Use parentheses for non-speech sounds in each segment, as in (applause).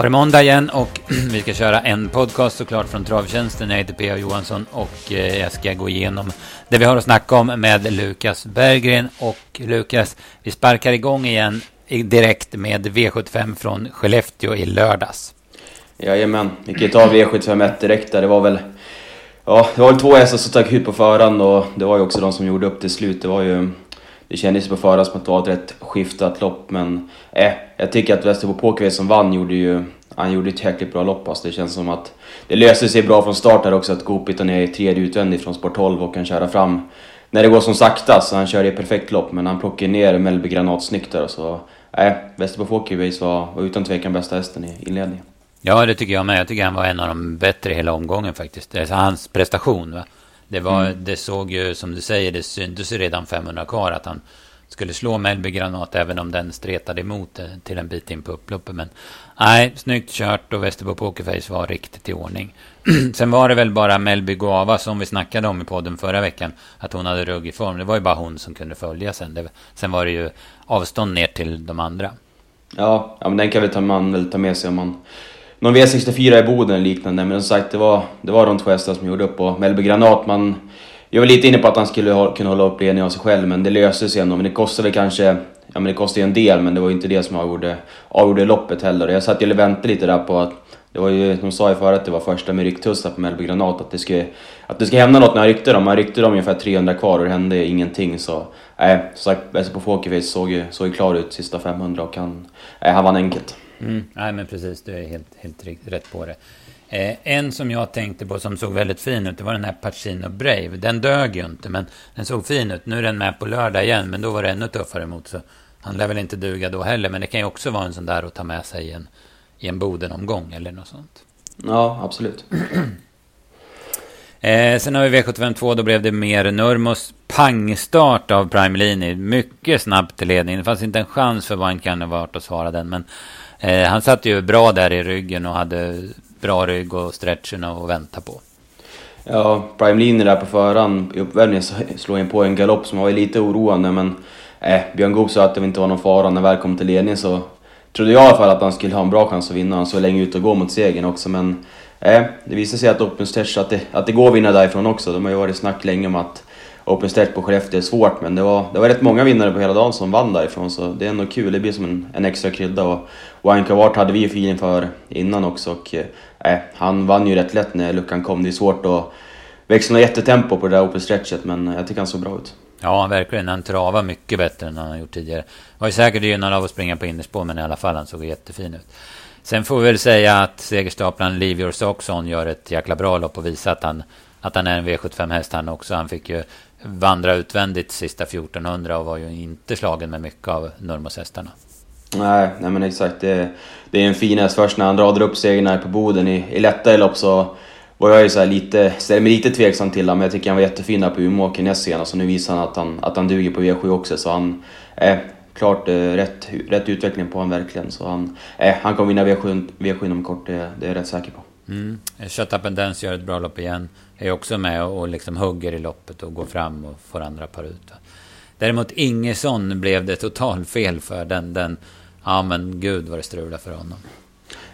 var det måndag igen och (clears throat) vi ska köra en podcast såklart från Travtjänsten. Jag heter P.A. Johansson och eh, jag ska gå igenom det vi har att snacka om med Lukas Berggren. Och Lukas, vi sparkar igång igen direkt med V75 från Skellefteå i lördags. Jajamän, vi kan ju ta V751 direkt där. Det var väl Ja, det var väl två hästar som stack ut på förhand och det var ju också de som gjorde upp till slut. Det var ju... Det kändes på förhand som att det var ett rätt skiftat lopp men... Eh, jag tycker att Västerbo Pokerväs som vann gjorde ju... Han gjorde ett jäkligt bra lopp alltså. Det känns som att det löste sig bra från start där också att Goopit är i tredje utvändigt från sport 12 och kan köra fram när det går som sakta. Så han körde ett perfekt lopp men han plockade ner Mellby Granat snyggt där så... Eh, Västerbo Pokerväs var, var utan tvekan bästa hästen i inledningen. Ja, det tycker jag med. Jag tycker han var en av de bättre hela omgången faktiskt. Alltså, hans prestation. Va? Det, var, mm. det såg ju, som du säger, det syntes ju redan 500 kvar att han skulle slå Mellby Granat även om den stretade emot till en bit in på upploppet. Men nej, snyggt kört och Västerbo Pokerface var riktigt i ordning. (clears throat) Sen var det väl bara Mellby Guava som vi snackade om i podden förra veckan. Att hon hade ruggig form. Det var ju bara hon som kunde följa sen. Det, sen var det ju avstånd ner till de andra. Ja, ja men den kan väl ta, man väl ta med sig om man någon V64 i Boden eller liknande. Men som sagt, det var, det var de två som gjorde upp. Och Mellby Granat, man... Jag var lite inne på att han skulle ha, kunna hålla upp ledningen av sig själv, men det löste sig ändå. Men det kostade väl kanske... Ja men det kostade ju en del, men det var inte det som avgjorde, avgjorde loppet heller. Jag satt ju och väntade lite där på att... Det var ju, de sa ju förut att det var första med rycktussar på Mellby Granat, att det skulle, att det skulle hända något när han ryckte dem. Han ryckte dem ungefär 300 kvar och det hände ingenting. Så nej, äh, som sagt, Bäst på Fokerface såg ju, såg ju klar ut sista 500 och han, äh, han vann enkelt. Mm. Nej, men precis. Du är helt, helt rätt på det. Eh, en som jag tänkte på som såg väldigt fin ut, det var den här Pacino Brave. Den dög ju inte, men den såg fin ut. Nu är den med på lördag igen, men då var det ännu tuffare mot. Så han lär väl inte duga då heller, men det kan ju också vara en sån där att ta med sig i en, i en Boden-omgång eller något sånt. Ja, absolut. (clears throat) eh, sen har vi V752, då blev det mer Nurmos pangstart av Prime Lini. Mycket snabbt till ledning. Det fanns inte en chans för Wine Cannavart att svara den, men Eh, han satt ju bra där i ryggen och hade bra rygg och stretchen att vänta på. Ja, Prime Linje där på förhand i uppvärmningen slog in på en galopp som var lite oroande men eh, Björn Goop sa att det inte var någon fara när väl kom till ledning så trodde jag i alla fall att han skulle ha en bra chans att vinna. Han såg länge ut att gå mot segern också men eh, det visade sig att Open Stretch, att det, att det går att vinna därifrån också. De har ju varit snack länge om att Open Stretch på Skellefteå är svårt men det var, det var rätt många vinnare på hela dagen som vann därifrån så det är ändå kul. Det blir som en, en extra krydda och Winecavart hade vi ju feeling för innan också och eh, eh, han vann ju rätt lätt när luckan kom. Det är svårt att växla något jättetempo på det där Open Stretchet men eh, jag tycker han såg bra ut. Ja, verkligen. Han travar mycket bättre än han har gjort tidigare. Var ju säkert gynnad av att springa på innerspår, men i alla fall, han såg jättefin ut. Sen får vi väl säga att segerstaplaren Leave Your Socks On gör ett jäkla bra lopp och visar att han, att han är en V75-häst han också. Han fick ju vandra utvändigt sista 1400 och var ju inte slagen med mycket av Nurmos-hästarna. Nej, nej men exakt. Det, det är en fin häst. Först när han radade upp segern här på Boden i, i lättare lopp så var jag ju så lite, Ställer mig lite tveksam till honom, men jag tycker han var jättefin där på Umeåker näst senast. Och nu visar han att han, att han duger på V7 också. Så han eh, klart eh, rätt, rätt utveckling på honom verkligen. Så han, eh, han kommer vinna V7, V7 inom kort, det, det är jag rätt säker på. Mm. Shut Up and Dance gör ett bra lopp igen. Är också med och liksom hugger i loppet och går fram och får andra par ut. Däremot Ingesson blev det totalfel för. Den, den, ja men gud vad det strulade för honom.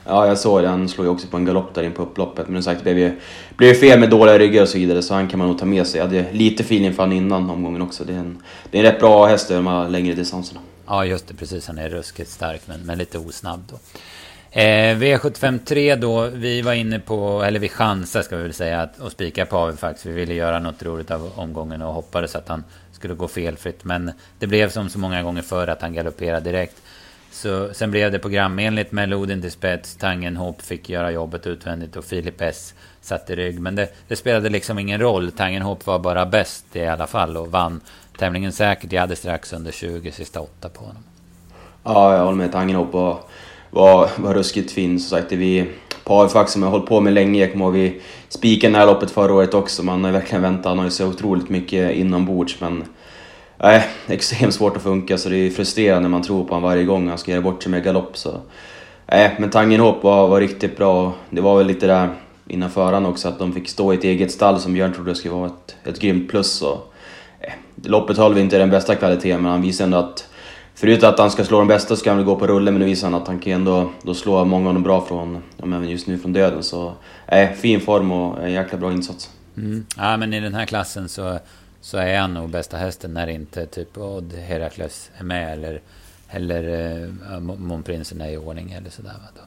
Ja, jag såg det. Han slog ju också på en galopp där in på upploppet. Men sagt, det blev ju blev fel med dåliga ryggar och så vidare, så han kan man nog ta med sig. Jag hade lite feeling för honom innan omgången också. Det är en, det är en rätt bra häst över de här längre distanserna. Ja, just det. Precis. Han är ruskigt stark, men, men lite osnabb då. Eh, V753 då, vi var inne på, eller vi chansade ska vi väl säga, att, att spika på faktiskt. Vi ville göra något roligt av omgången och hoppades att han skulle gå felfritt. Men det blev som så många gånger förr att han galopperade direkt. Så, sen blev det programenligt med Loden till spets, Tangenhop fick göra jobbet utvändigt och Filip S satt i rygg. Men det, det spelade liksom ingen roll. Tangenhop var bara bäst i alla fall och vann tämligen säkert. Jag hade strax under 20 sista åtta på honom. Ja, jag håller med. Tangenhop var var, var ruskigt fin. Som sagt, det vi på som jag har hållit på med länge. Jag kommer ihåg vi spikade det här loppet förra året också. Man har verkligen väntat. Han har ju så otroligt mycket inombords men Nej, extremt svårt att funka så det är frustrerande när man tror på honom varje gång han ska göra bort sig med galopp. Så. Nej, men Tangenhop var, var riktigt bra. Det var väl lite där innan förhand också att de fick stå i ett eget stall som Björn trodde skulle vara ett, ett grymt plus. Och, loppet höll vi inte den bästa kvaliteten men han visade ändå att förutom att han ska slå de bästa ska han väl gå på rulle men nu visar han att han kan ändå då slå många av dem bra från, ja, men just nu från döden. Så äh, fin form och en jäkla bra insats. Mm. Ja men i den här klassen så, så är han nog bästa hästen när inte typ Odd Herakles är med eller, eller äh, Monprinsen är i ordning eller sådär. Va, då.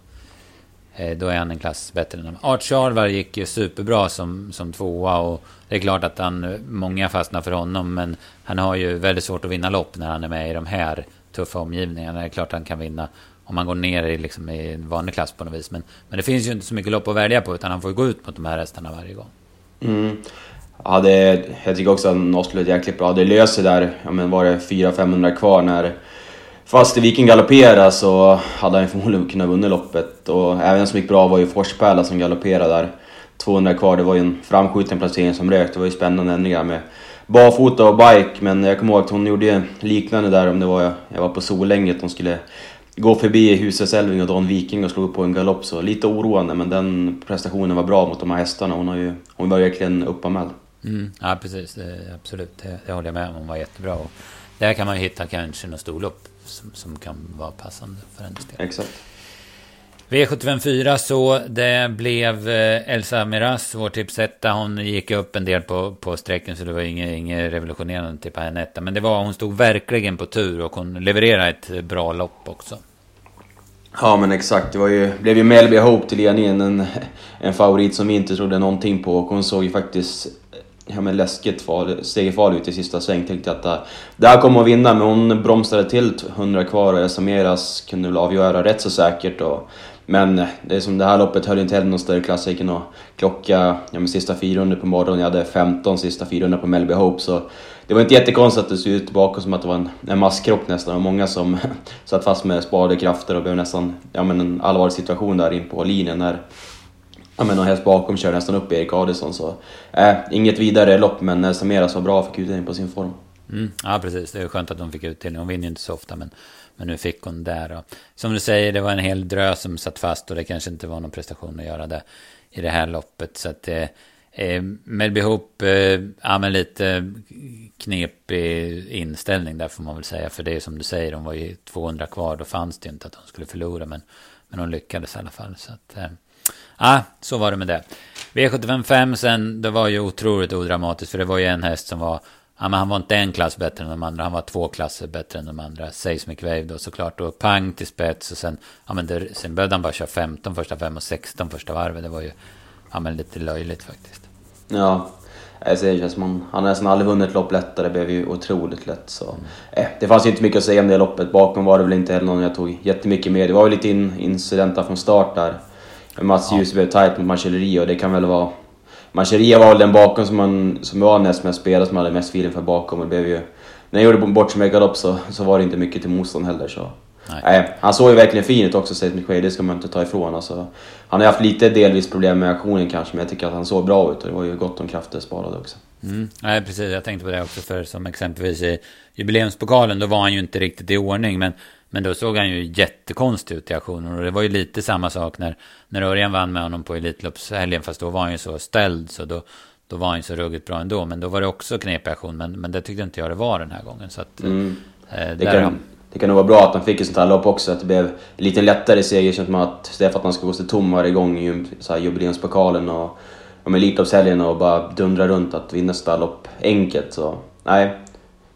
Eh, då är han en klass bättre än dem. Art Charvar gick ju superbra som, som tvåa och det är klart att han, många fastnar för honom men han har ju väldigt svårt att vinna lopp när han är med i de här tuffa omgivningarna. Det är klart att han kan vinna om man går ner i, liksom, i en vanlig klass på något vis. Men, men det finns ju inte så mycket lopp att välja på utan han får ju gå ut mot de här hästarna varje gång. Mm. Ja, det, jag tycker också att Nostlo är jäkligt bra. Det löser där, ja men var det 400-500 kvar när Fast i Viking galopperade så hade han förmodligen kunnat vinna loppet. Och även den som gick bra var ju Forspärla som galopperade där. 200 kvar, det var ju en framskjuten placering som rök. Det var ju spännande ändringar med barfota och bike. Men jag kommer ihåg att hon gjorde liknande där om det var jag var på Solänget. Hon skulle gå förbi Husets Elving och Don Viking och slå upp på en galopp. Så lite oroande men den prestationen var bra mot de här hästarna. Hon, har ju, hon var verkligen uppanmäld. Mm, ja precis, det, absolut. Det, det håller jag med om. Hon var jättebra. Och där kan man ju hitta kanske något storlopp som, som kan vara passande för hennes del. Exakt. V754 så det blev eh, Elsa Miras, vår tipsetta. Hon gick upp en del på, på sträcken så det var inget, inget revolutionerande tippa henne etta. Men det var, hon stod verkligen på tur och hon levererade ett bra lopp också. Ja men exakt, det var ju, blev ju Melby Hope till ledningen. En, en favorit som vi inte trodde någonting på och hon såg ju faktiskt ja, men läskigt far, segerfarlig ut i sista sväng. Tänkte att det, det här kommer att vinna, men hon bromsade till 100 kvar och Esameras kunde väl avgöra rätt så säkert. Och, men äh, det är som det här loppet höll inte heller någon större klass. Jag gick och klocka ja, men sista 400 på morgonen. Jag hade 15 sista 400 på Melby Hope. Så det var inte jättekonstigt att det såg ut bakom som att det var en, en masskropp nästan. Och många som (laughs) satt fast med sparade krafter och blev nästan ja, men en allvarlig situation där in på linjen. När ja, men och helst bakom kör nästan upp Erik Adelsson. Så, äh, inget vidare lopp, men eh, Samera så var bra, fick utdelning på sin form. Mm, ja, precis. Det är skönt att hon fick utdelning. Hon vinner ju inte så ofta, men, men nu fick hon där. Och, som du säger, det var en hel drös som satt fast och det kanske inte var någon prestation att göra det i det här loppet. Så att eh, eh, Melby Hope, eh, ja men lite knepig inställning där får man väl säga. För det är som du säger, hon var ju 200 kvar, då fanns det ju inte att hon skulle förlora. Men, men hon lyckades i alla fall. Så att, eh, ah, så var det med det. V755 sen, det var ju otroligt odramatiskt. För det var ju en häst som var... Ja, men han var inte en klass bättre än de andra. Han var två klasser bättre än de andra. Seismic Wave då såklart. Och pang till spets. Och sen, ja, men det, sen behövde han bara köra 15 första fem och 16 första varvet. Det var ju ja, men lite löjligt faktiskt. Ja, säger det som han, han har nästan aldrig vunnit lopp lättare. Det blev ju otroligt lätt. Så. Mm. Eh, det fanns ju inte mycket att säga om det loppet. Bakom var det väl inte heller någon jag tog jättemycket med. Det var ju lite in, incidenter från start där. Mats Ljus blev tight mot Marcelleria och det kan väl vara... Marcelleria var väl den bakom som, man, som var näst mest spelare som hade mest feeling för bakom och det blev ju... När jag gjorde bort som galopp så, så var det inte mycket till motstånd heller så... Nej. Nej. han såg ju verkligen fin ut också, Seth McQuaid, det ska man inte ta ifrån. Alltså, han har haft lite delvis problem med aktionen kanske, men jag tycker att han såg bra ut och det var ju gott om krafter sparade också. Mm. Nej, precis. Jag tänkte på det också, för som exempelvis i jubileumspokalen, då var han ju inte riktigt i ordning, men men då såg han ju jättekonstig ut i aktionen. Och det var ju lite samma sak när, när Örjan vann med honom på Elitloppshelgen. Fast då var han ju så ställd. Så då, då var han ju så ruggigt bra ändå. Men då var det också knepig aktion. Men, men det tyckte inte jag det var den här gången. Så att, mm. eh, det, kan, det kan nog vara bra att han fick ett sånt här lopp också. Att det blev lite lättare seger. Känns som att istället för att ska gå sig tom varje gång i jubileumspokalen och, och med Elitloppshelgen och bara dundra runt att vinna sånt här lopp enkelt. Så nej,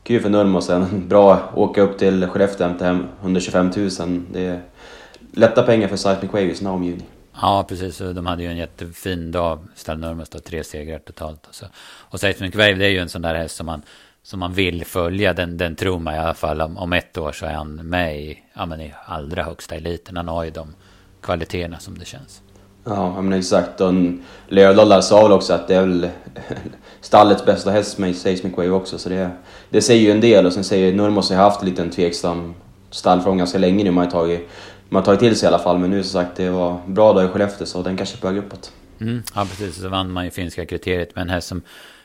kul för Nurmo sen. (laughs) Bra åka upp till Skellefteå och hämta hem 125 000. Det är lätta pengar för Seismic Wave i sån omgivning. Ja, precis. De hade ju en jättefin dag, Stall Nurmos, tre segrar totalt. Och, så. och Seismic Wave, det är ju en sån där häst som man, som man vill följa. Den, den tror man i alla fall. Om, om ett år så är han med i, ja, men i allra högsta eliten. Han har ju de kvaliteterna som det känns. Ja, men exakt. Och Leo sa väl också att det är väl (laughs) stallets bästa häst med Seismic Wave också. Så det, det säger ju en del. Och sen säger Nurmos har haft en liten tveksam stallfrån ganska länge nu. Man har tagit, man har tagit till sig i alla fall. Men nu som sagt, det var bra dag i Skellefteå så den kanske är på väg uppåt. Mm, ja, precis. Så vann man ju finska kriteriet med en häst som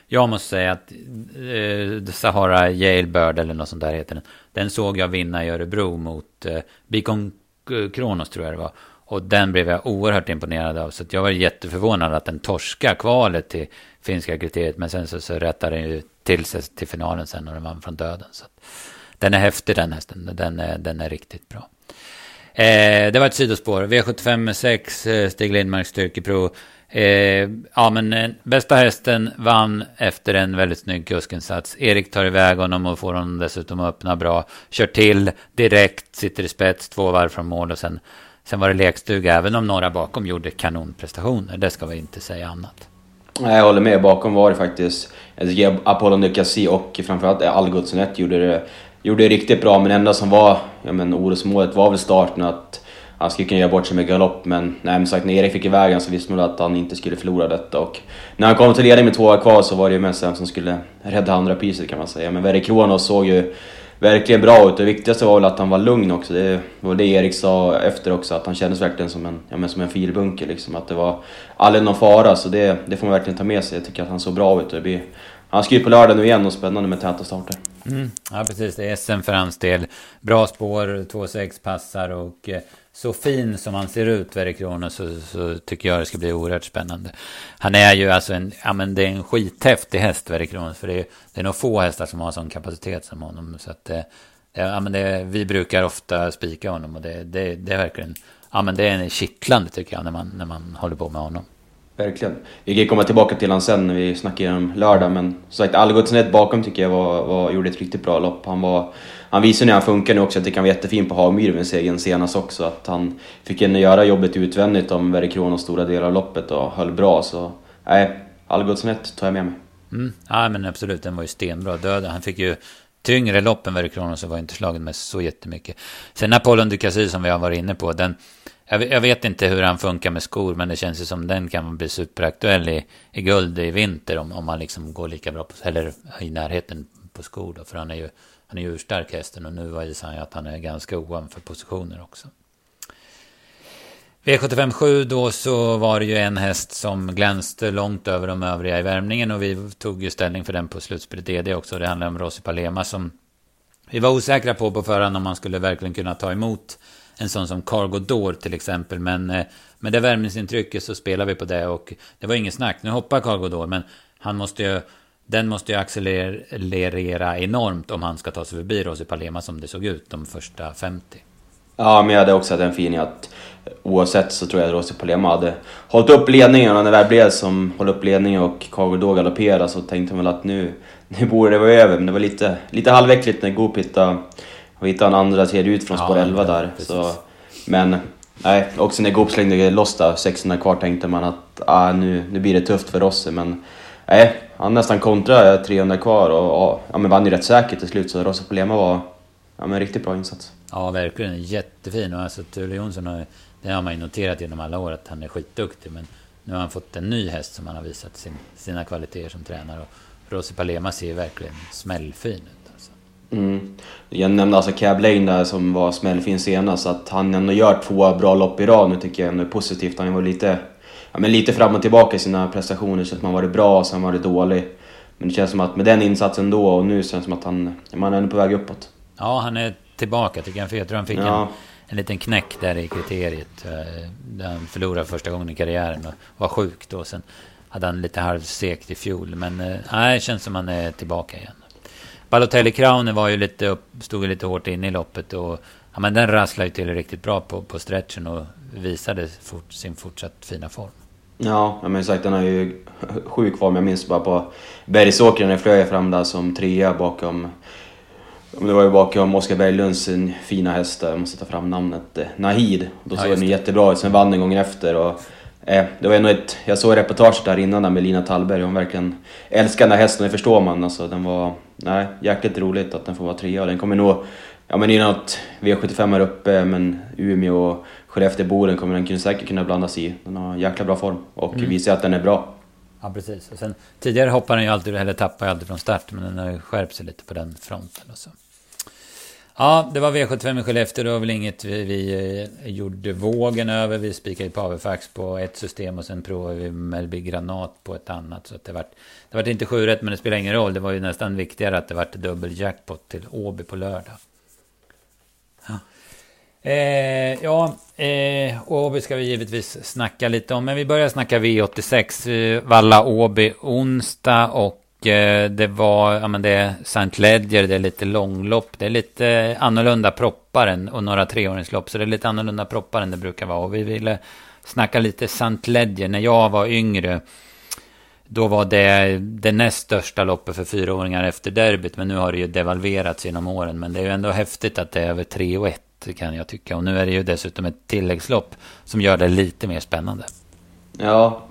jag måste säga att eh, Sahara Jailbird eller något sånt där heter den. Den såg jag vinna i Örebro mot eh, Bikon Kronos tror jag det var. Och den blev jag oerhört imponerad av. Så jag var jätteförvånad att den torska kvalet till finska kriteriet. Men sen så, så rättade den ju till sig till finalen sen och den vann från döden. Så den är häftig den hästen. Den är, den är riktigt bra. Eh, det var ett sidospår. V75 med 6, Stig Lindmark styrkeprov. Eh, ja, men eh, bästa hästen vann efter en väldigt snygg kuskinsats. Erik tar iväg honom och får honom dessutom att öppna bra. Kör till direkt, sitter i spets, två varv från mål och sen, sen var det lekstuga. Även om några bakom gjorde kanonprestationer. Det ska vi inte säga annat. Nej, jag håller med. Bakom var det faktiskt... Jag tycker Apollo Nukasi och framförallt Algotsson gjorde det, gjorde det riktigt bra. Men det enda som var ja, men, orosmålet var väl starten. att han skulle kunna göra bort sig med galopp, men nej, men sagt, när Erik fick iväg honom så visste man att han inte skulle förlora detta. Och när han kom till ledning med två kvar så var det ju mest vem som skulle rädda andra priset kan man säga. Men Verre Kronos såg ju verkligen bra ut. Det viktigaste var väl att han var lugn också. Det var det Erik sa efter också, att han kändes verkligen som en, ja, men som en filbunker. Liksom. Att det var aldrig någon fara, så det, det får man verkligen ta med sig. Jag tycker att han såg bra ut. Det blir, han ska ju på lördag nu igen och spännande med täta starter. Mm, ja, precis. Det är SM för hans del. Bra spår, 2,6 passar och eh, så fin som han ser ut, Verre Kronos, så, så, tycker jag det ska bli oerhört spännande. Han är ju alltså en, ja men det är en skithäftig häst, Verre Kronos, för det är, det är nog få hästar som har sån kapacitet som honom. Så att eh, det, ja men det, vi brukar ofta spika honom och det, det, det är verkligen, ja men det är kittlande tycker jag när man, när man håller på med honom. Verkligen. Vi kan komma tillbaka till honom sen när vi snackar om lördag, men som sagt, Algotsnett bakom tycker jag var, var, gjorde ett riktigt bra lopp. Han, var, han visar när han funkar nu också att det kan vara jättefin på Hagmyr med segern senast också. Att han fick göra jobbet utvändigt om Verre stora delar av loppet och höll bra. Så nej, Algotsson tar jag med mig. Mm. Ja men absolut, den var ju stenbra. Döda. Han fick ju tyngre lopp än Verre och var inte slagen med så jättemycket. Sen Apollon Ducassi som vi har varit inne på, den jag, vet inte hur han funkar med skor, men det känns ju som den kan bli superaktuell i, i guld i vinter om, om han liksom går lika bra på, eller i närheten på skor då, för han är ju, han är ju urstark hästen och nu visar han ju att han är ganska ovanför positioner också. V75 7 då så var det ju en häst som glänste långt över de övriga i värmningen och vi tog ju ställning för den på slutspelet DD också. Det handlar om Rossi Palema som vi var osäkra på på förhand om man skulle verkligen kunna ta emot en sån som Cargo Door till exempel. Men eh, med det värmningsintrycket så spelar vi på det och det var inget snack. Nu hoppar Cargo Door men han måste ju den måste ju accelerera enormt om han ska ta sig förbi Rossi Palema som det såg ut de första 50. Ja, men jag hade också den feeling att oavsett så tror jag att Rossi Palema hade hållit upp ledningen och när det väl blev som höll upp ledningen och Door galopperade så tänkte man väl att nu, nu borde det vara över. Men det var lite, lite halväckligt när Goop hittade hittade en andra tredje ut från spår ja, 11 där. Så, men nej, också när Goop slängde loss där, 600 kvar, tänkte man att ah, nu, nu blir det tufft för Rossi. Men nej, han nästan kontrade 300 kvar och ja, men vann ju rätt säkert till slut. Så Rossi Polema var ja, men riktigt bra insats. Ja, verkligen. Jättefin. Och alltså, Thule Jonsson har, det har man ju noterat genom alla år att han är skitduktig. Men nu har han fått en ny häst som han har visat sin, sina kvaliteter som tränare. Och Rossi Palema ser verkligen smällfin ut. Mm. Jag nämnde alltså Cab Lane där som var smällfin senast, att han ändå gör två bra lopp i rad nu tycker jag ändå är positivt. Han var lite, ja, men lite fram och tillbaka i sina prestationer, så att man varit bra och sen varit dålig. Men det känns som att med den insatsen då och nu känns det som att han, man är ändå på väg uppåt. Ja, han är tillbaka tycker jag. För jag tror han fick ja. en, en liten knäck där i kriteriet. Eh, där han förlorade första gången i karriären och var sjuk då. Sen hade han lite halvsekt i fjol. Men eh, nej, det känns som att han är tillbaka igen. Balotelli Crowner var ju lite upp, stod ju lite hårt inne i loppet och ja, men den rasslade ju till riktigt bra på, på stretchen och visade fort, sin fortsatt fina form. Ja, men sagt den har ju sjuk form. Jag minns bara på Bergsåker när flög jag fram där som trea bakom det var ju bakom Oskar Berglunds fina häst jag måste ta fram namnet, eh, Nahid. Då såg ja, den jättebra ut, sen vann den gången efter. Och Eh, det var ändå ett, jag såg reportaget där innan där med Lina Tallberg, hon verkligen älskar den här hästen, det förstår man. Alltså, den var, nej, jäkligt roligt att den får vara trea. Den kommer nog, ja men i något V75 här uppe, men Umeå och Skellefteå-Boden kommer den säkert kunna blandas i. Den har jäkla bra form och mm. visar att den är bra. Ja, precis. Och sen, tidigare hoppar den ju alltid, eller tappar ju alltid från start, men den har skärpt sig lite på den fronten. Och så. Ja, det var V75 i Skellefteå. Det var väl inget vi, vi eh, gjorde vågen över. Vi spikade Pavefax på ett system och sen provade vi Melby Granat på ett annat. Så det vart, det vart inte sju rätt, men det spelar ingen roll. Det var ju nästan viktigare att det vart dubbel jackpot till Åby på lördag. Ja, eh, ja eh, Åby ska vi givetvis snacka lite om. Men vi börjar snacka V86. Eh, Valla Åby onsdag och eh, det var, ja men det är St. Ledger, det är lite långlopp, det är lite annorlunda proppar än, och några treåringslopp. Så det är lite annorlunda proppar än det brukar vara. Och vi ville snacka lite St. Ledger. När jag var yngre, då var det det näst största loppet för fyraåringar efter derbyt. Men nu har det ju devalverats genom åren. Men det är ju ändå häftigt att det är över 3 och 1 kan jag tycka. Och nu är det ju dessutom ett tilläggslopp som gör det lite mer spännande. Ja,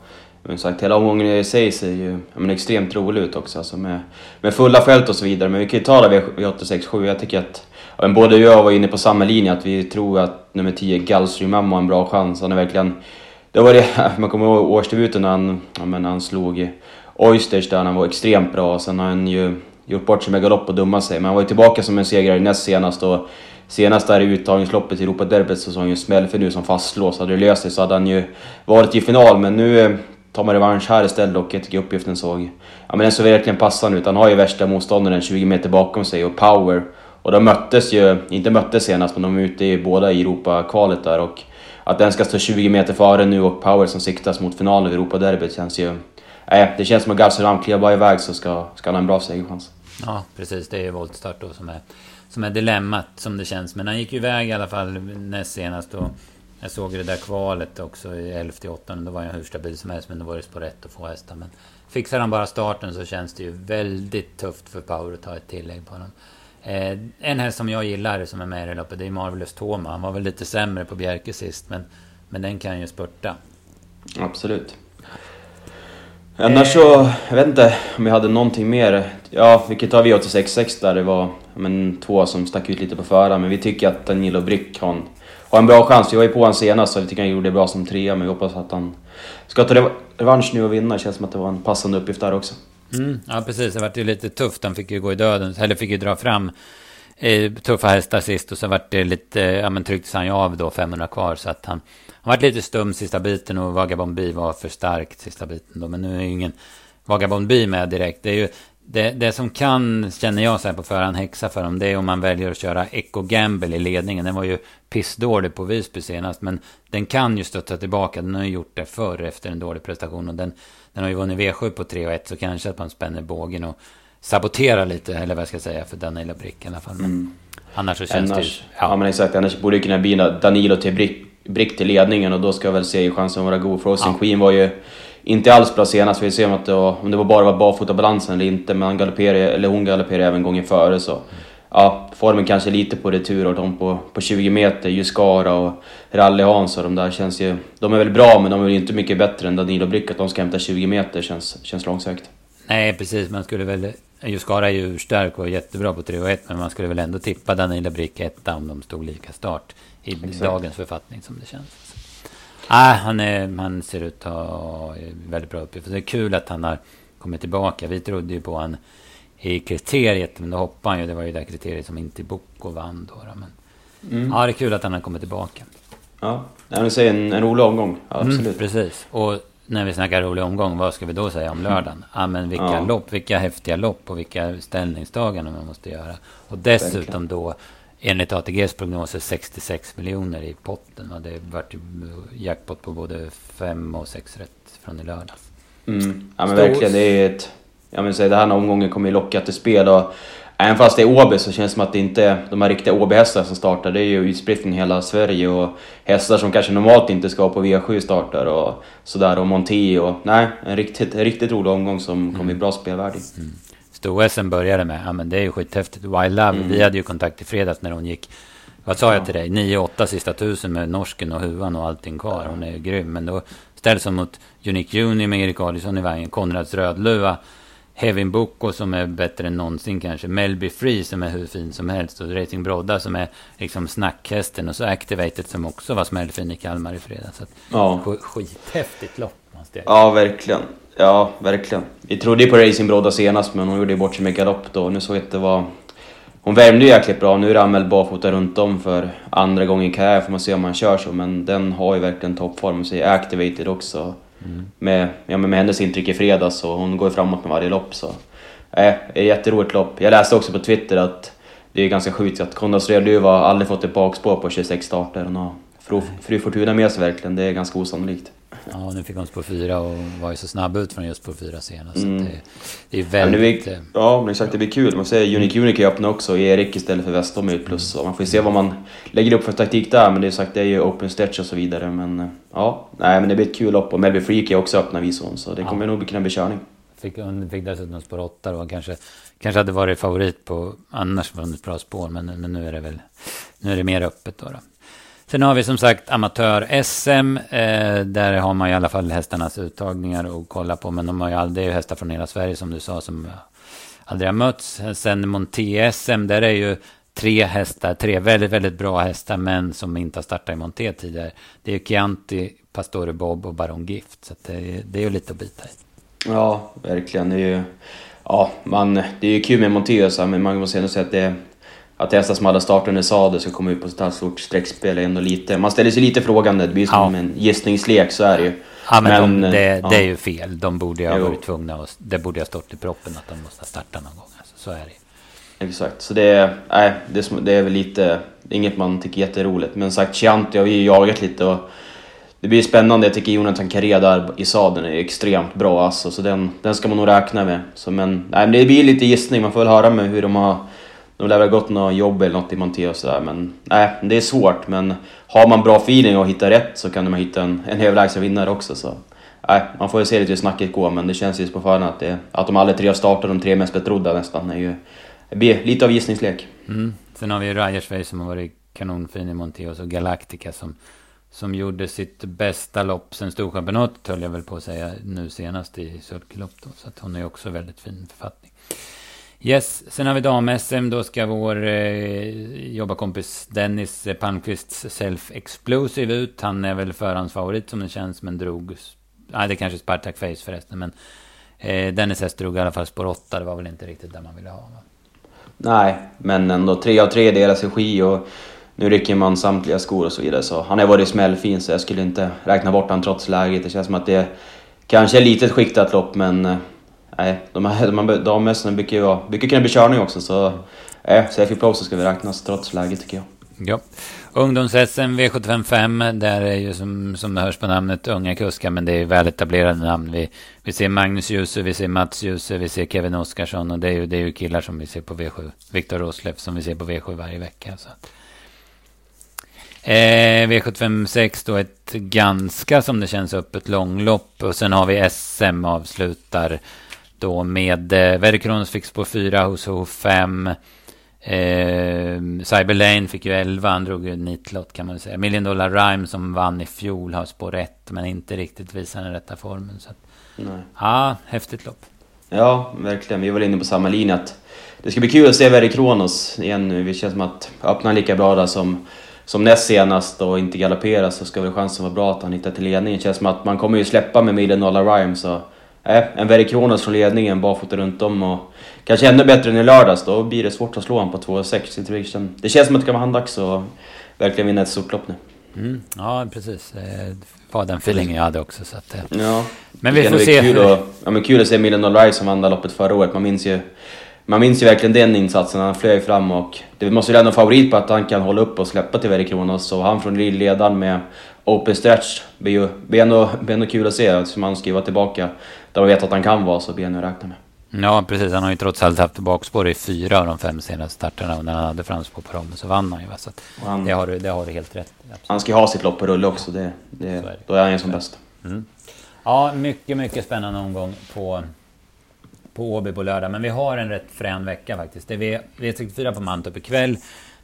men sagt, hela omgången i sig ser ju men, extremt rolig ut också. Alltså med, med fulla fält och så vidare. Men vi kan ju ta det V867. Jag tycker att men både jag och jag var inne på samma linje. Att vi tror att nummer 10, Gulfstream Mamma, har en bra chans. Han är verkligen... Det var det, (laughs) man kommer ihåg årsdebuten när han, men han slog Oysters där han var extremt bra. Sen har han ju gjort bort sig med galopp och dummat sig. Men han var ju tillbaka som en segrare näst senast. Och senast där i uttagningsloppet i Europaderbyt så såg han ju smäll för nu som fastlås. Hade det löst sig så hade han ju varit i final. Men nu eh, tar man revansch här istället och jag tycker uppgiften såg... Ja men den såg verkligen passande ut. Han har ju värsta motståndaren 20 meter bakom sig och power. Och de möttes ju, inte möttes senast, men de är ute i båda i Europa-kvalet där och att den ska stå 20 meter före nu och Power som siktas mot finalen i Europaderbyt känns ju... Nej, det känns som att Garceram kliver bara iväg så ska, ska han ha en bra segerchans. Ja, precis. Det är ju voltstart då som är, som är dilemmat som det känns. Men han gick ju iväg i alla fall näst senast och jag såg det där kvalet också i 11 8 Då var han hur stabil som helst, men då var det på rätt att få hästar. Men fixar han bara starten så känns det ju väldigt tufft för Power att ta ett tillägg på honom. Eh, en häst som jag gillar som är med i det loppet, det är Marvelous Toma. Han var väl lite sämre på Bjerke sist, men, men den kan ju spurta. Absolut. Annars så, jag vet inte om vi hade någonting mer. Ja, vi kan ta V866 där det var men, två som stack ut lite på förhand. Men vi tycker att Danilo Brick har en, har en bra chans. Vi var ju på honom senast och vi tycker han gjorde det bra som trea. Men vi hoppas att han ska ta revansch nu och vinna. Det känns som att det var en passande uppgift där också. Mm, ja, precis. Det vart ju lite tufft. Han fick ju gå i döden. Eller fick ju dra fram eh, tuffa hästar sist. Och så vart det lite... Ja, men trycktes han ju av då 500 kvar. Så att han... Han vart lite stum sista biten och Vagabond B var för starkt sista biten då. Men nu är ju ingen Vagabond B med direkt. Det är ju... Det, det som kan, känner jag så här på förhand, häxa för dem, det är om man väljer att köra Echo Gamble i ledningen. Den var ju pissdålig på Visby senast, men den kan ju stötta tillbaka. Den har ju gjort det förr efter en dålig prestation. Och den, den har ju vunnit V7 på 3 och 1 så kanske att man spänner bågen och saboterar lite, eller vad jag ska säga, för Danilo Brick i alla fall. Men mm. annars så känns annars, det ja. ja. men exakt, annars borde det kunna bli Danilo till Brick, Brick till ledningen och då ska väl se chansen vara god. Frozen ja. Queen var ju inte alls bra senast, vi får se om, att det var, om det var bara var barfotabalansen eller inte, men han galopperade, eller hon galopperade även gången före så ja, formen kanske lite på retur och de på, på 20 meter, Juskara och Rally Hans och de där känns ju... De är väl bra men de är ju inte mycket bättre än Danilo Brick. Att de ska hämta 20 meter känns, känns långsökt. Nej precis, man skulle väl... Juskara är ju urstark och jättebra på 3 och 1 men man skulle väl ändå tippa Danilo Brick etta om de stod lika start. I Exakt. dagens författning som det känns. Ah, han, är, han ser ut att ha väldigt bra uppgift. Det är kul att han har kommit tillbaka. Vi trodde ju på honom i kriteriet. Men då hoppade han ju. Det var ju det kriteriet som inte Boko vann då. Men, mm. Ja, det är kul att han har kommit tillbaka. Ja, jag säga en, en rolig omgång. Ja, mm, absolut. Mm, precis. Och när vi snackar rolig omgång, vad ska vi då säga om lördagen? Ja, men vilka ja. lopp, vilka häftiga lopp och vilka ställningstaganden man måste göra. Och dessutom då, enligt ATGs prognoser, 66 miljoner i potten. Och det vart ju jackpot på både 5 och 6 rätt från i lördags. Mm. Ja men verkligen, det är ett jag menar, den här omgången kommer ju locka till spel och även fast det är Åby så känns det som att det inte är de här riktiga Åby-hästarna som startar. Det är ju utspritt från hela Sverige och hästar som kanske normalt inte ska på V7 startar och sådär och Monté och nej, en riktigt, en riktigt rolig omgång som mm. kommer bli bra spelvärdig. Mm. Sto-SM började med, ja men det är ju skithäftigt. Wild Love, mm. vi hade ju kontakt i fredags när hon gick vad sa jag till dig? 9-8 sista tusen med norsken och huvan och allting kvar. Hon är ju grym. Men då ställs hon mot Unique Juni med Erik Adielsson i vägen. Konrads Rödluva Hevin Boko som är bättre än någonsin kanske. Melby Free som är hur fin som helst. Och Racing Brodda som är liksom snackhästen. Och så Activated som också var smällfin i Kalmar i fredags. Så att, ja. Skithäftigt lopp måste jag Ja, verkligen. Ja, verkligen. Vi trodde ju på Racing Brodda senast men hon gjorde ju bort sig med galopp då. Nu såg jag att det var... Hon värmde ju jäkligt bra. Nu är Ramel barfota runt om för andra gången i karriär. Får man se om han kör så. Men den har ju verkligen toppform. Och så är Activated också. Mm. Med, ja, med hennes intryck i fredags och hon går framåt med varje lopp. Så, det är ett jätteroligt lopp. Jag läste också på Twitter att det är ganska sjukt att Konrads Rödluva har aldrig fått ett bakspår på 26 starter. Hon har fru, fru Fortuna med sig verkligen, det är ganska osannolikt. Ja, nu fick hon spår fyra och var ju så snabb ut från just spår fyra senast. Mm. det, det är väldigt... Ja, blir, ja, men exakt. Det blir kul. Man ser Unique Unique öppna också. Erik istället för Westholm är plus. Så man får ju se vad man lägger upp för taktik där. Men det är sagt, det är ju open stretch och så vidare. Men ja, nej, men det blir ett kul lopp. Och Melby Freak är också öppna visar hon. Så det kommer ja. nog kunna bli körning. Fick, hon fick dessutom spår åtta då. Kanske, kanske hade varit favorit på annars vunnit bra spår. Men, men nu är det väl nu är det mer öppet då. då. Sen har vi som sagt amatör-SM. Eh, där har man i alla fall hästarnas uttagningar att kolla på. Men de har ju aldrig, det är hästar från hela Sverige som du sa som aldrig har mötts. Sen Monté-SM, där är ju tre hästar, tre väldigt, väldigt bra hästar, men som inte har startat i Monté tidigare. Det är ju Chianti, Pastore Bob och Baron Gift. Så det, det är ju lite att bita i. Ja, verkligen. Det är ju, ja, man, det är ju kul med Monté, men man måste ändå säga att det att hästar som hade startat under sadel ska komma ut på så här stort streckspel är ändå lite... Man ställer sig lite frågande, det blir som ja. en gissningslek, så är det ju. Ja men, men de, det, ja. det, är ju fel. De borde ju ha varit tvungna och Det borde ha stått i proppen att de måste starta någon gång. Alltså, så är det Exakt, så det är, nej, det, det är väl lite... Inget man tycker är jätteroligt. Men sagt, Chianti har vi ju jagat lite och... Det blir spännande. Jag tycker Jonathan Carré där i sadeln är extremt bra alltså, så den, den ska man nog räkna med. Så, men, nej, men det blir lite gissning. Man får väl höra med hur de har de lär väl gått något jobb eller något i Monté och sådär men nej, det är svårt men har man bra feeling och hittar rätt så kan man hitta en, en överlägsen vinnare också så nej, man får ju se lite hur snacket går men det känns ju på förhand att, det, att de alla tre har startat, de tre mest betrodda nästan, är ju, det blir lite av gissningslek. Mm. Sen har vi Rajersvej som har varit kanonfin i Monté och så Galactica som, som gjorde sitt bästa lopp sen Storchampionatet höll jag väl på att säga nu senast i sulkelopp då, så att hon är också väldigt fin författning. Yes, sen har vi dam-SM. Då ska vår eh, jobbarkompis Dennis Palmqvists Self Explosive ut. Han är väl förhandsfavorit som det känns, men drog... Nej, det är kanske Spartak Face förresten, men eh, Dennis häst drog i alla fall spår 8. Det var väl inte riktigt där man ville ha, va? Nej, men ändå tre av tre deras regi och nu rycker man samtliga skor och så vidare. Så han har varit smällfin, så jag skulle inte räkna bort honom trots läget. Det känns som att det kanske är ett litet skiktat lopp, men eh, nej, de här, de här dammössorna brukar ju vara, brukar kunna bli körning också så... Nej, safe Safety så ska vi räknas trots läget tycker jag. Ja. Ungdoms-SM V755, där är ju som, som det hörs på namnet unga kuskar, men det är ju väletablerade namn. Vi, vi ser Magnus Djuse, vi ser Mats Djuse, vi ser Kevin Oskarsson och det är ju, det är ju killar som vi ser på V7. Viktor Rosleff som vi ser på V7 varje vecka. Så Eh, V756 då ett ganska som det känns öppet långlopp och sen har vi SM avslutar då med eh, Verikronos fick spår 4 hos H5. Eh, Cyberlane fick ju 11, han drog ju nitlott kan man säga. Million Dollar Rhyme som vann i fjol har spår 1 men inte riktigt visar den rätta formen. Så att, Nej. Ja, häftigt lopp. Ja, verkligen. Vi var inne på samma linje att det ska bli kul att se Verikronos igen nu. Det känns som att öppna lika bra där som, som näst senast och inte galoppera så ska väl chansen vara bra att han hittar till ledningen. Det känns som att man kommer ju släppa med Million Dollar Rhyme så äh, en Verry Kronos från ledningen, barfota runt om och kanske ännu bättre än i lördags. Då blir det svårt att slå honom på 2,6. Det känns som att det kan vara handdags att verkligen vinna ett stort lopp nu. Mm, ja, precis. Det var den feelingen jag hade också. Så att, eh. ja, men vi får se. Kul, att, ja, men kul att se Million Dollar som vann loppet förra året. Man minns ju man minns ju verkligen den insatsen, han flög fram och det måste ju ändå favorit på att han kan hålla upp och släppa till Verry Kronos. Och han från ledaren med open stretch blir ju blir ändå, blir ändå kul att se, som han vara tillbaka där man vet att han kan vara, så blir han att räkna med. Ja, precis. Han har ju trots allt haft bakspår i fyra av de fem senaste starterna och när han hade framspår på dem så vann han ju. Så han, det, har du, det har du helt rätt absolut. Han ska ju ha sitt lopp på rulle också, det, det, är då är han ju som bäst. Mm. Ja, mycket, mycket spännande omgång på, på Åby på lördag. Men vi har en rätt frän vecka faktiskt. Det är V64 på Mantorp ikväll.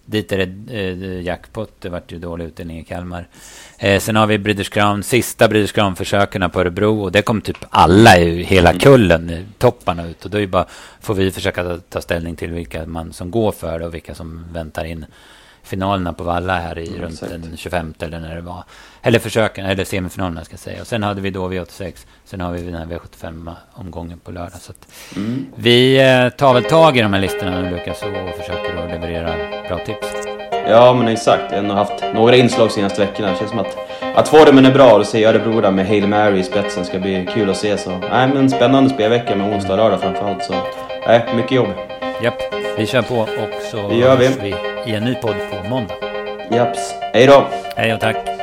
Dit är det eh, jackpot. Det vart ju dålig utdelning i Kalmar. Eh, sen har vi British Crown. Sista British Crown-försöken på Örebro. Och det kom typ alla i hela mm. kullen, topparna ut. Och då är bara, får vi försöka ta, ta ställning till vilka man som går för det och vilka som väntar in finalerna på Valla här i runt exakt. den 25 eller när det var. Eller försöken, eller semifinalerna ska jag säga. Och sen hade vi då V86. Sen har vi den här V75-omgången på lördag. Så mm. Vi eh, tar väl tag i de här listorna nu Lukas och försöker att leverera bra tips. Ja men exakt, jag har haft några inslag senaste veckorna. Det känns som att, att formen är bra och se Örebro där med Hail Mary i spetsen ska bli kul att se. Så, nej, men spännande spelvecka med onsdag och lördag framförallt. Så nej, mycket jobb. Japp, vi kör på och så det gör vi. vi i en ny podd på måndag. Japs, hej då! Hej och tack!